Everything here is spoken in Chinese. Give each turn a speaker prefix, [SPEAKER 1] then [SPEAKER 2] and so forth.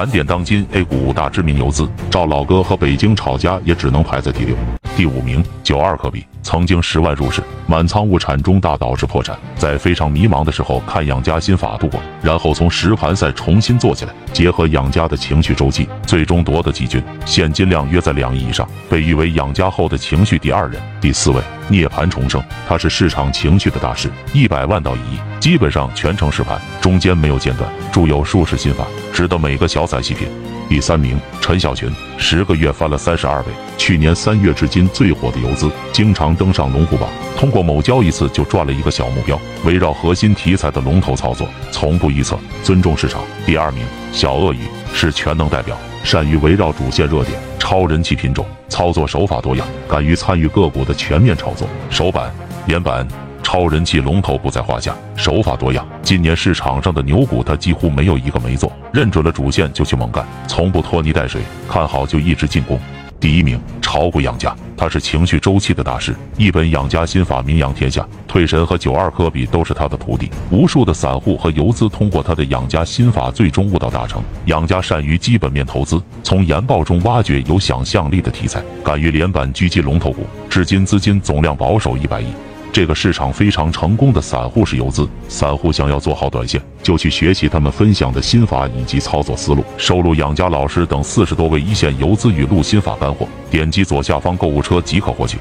[SPEAKER 1] 盘点当今 A 股五大知名游资，赵老哥和北京炒家也只能排在第六。第五名，九二科比，曾经十万入市，满仓误产中大导致破产，在非常迷茫的时候看养家心法度过，然后从实盘赛重新做起来，结合养家的情绪周期，最终夺得季军，现金量约在两亿以上，被誉为养家后的情绪第二人。第四位，涅槃重生，他是市场情绪的大师，一百万到一亿，基本上全程实盘，中间没有间断，著有数十心法。值得每个小散细品。第三名，陈小群，十个月翻了三十二倍，去年三月至今最火的游资，经常登上龙虎榜，通过某交易次就赚了一个小目标，围绕核心题材的龙头操作，从不预测，尊重市场。第二名，小鳄鱼是全能代表，善于围绕主线热点、超人气品种，操作手法多样，敢于参与个股的全面炒作，首板、连板。超人气龙头不在话下，手法多样。今年市场上的牛股，他几乎没有一个没做，认准了主线就去猛干，从不拖泥带水，看好就一直进攻。第一名，炒股养家，他是情绪周期的大师，一本养家心法名扬天下，退神和九二科比都是他的徒弟，无数的散户和游资通过他的养家心法最终悟道大成。养家善于基本面投资，从研报中挖掘有想象力的题材，敢于连板狙击龙头股，至今资金总量保守一百亿。这个市场非常成功的散户式游资，散户想要做好短线，就去学习他们分享的心法以及操作思路。收录养家老师等四十多位一线游资语录心法干货，点击左下方购物车即可获取。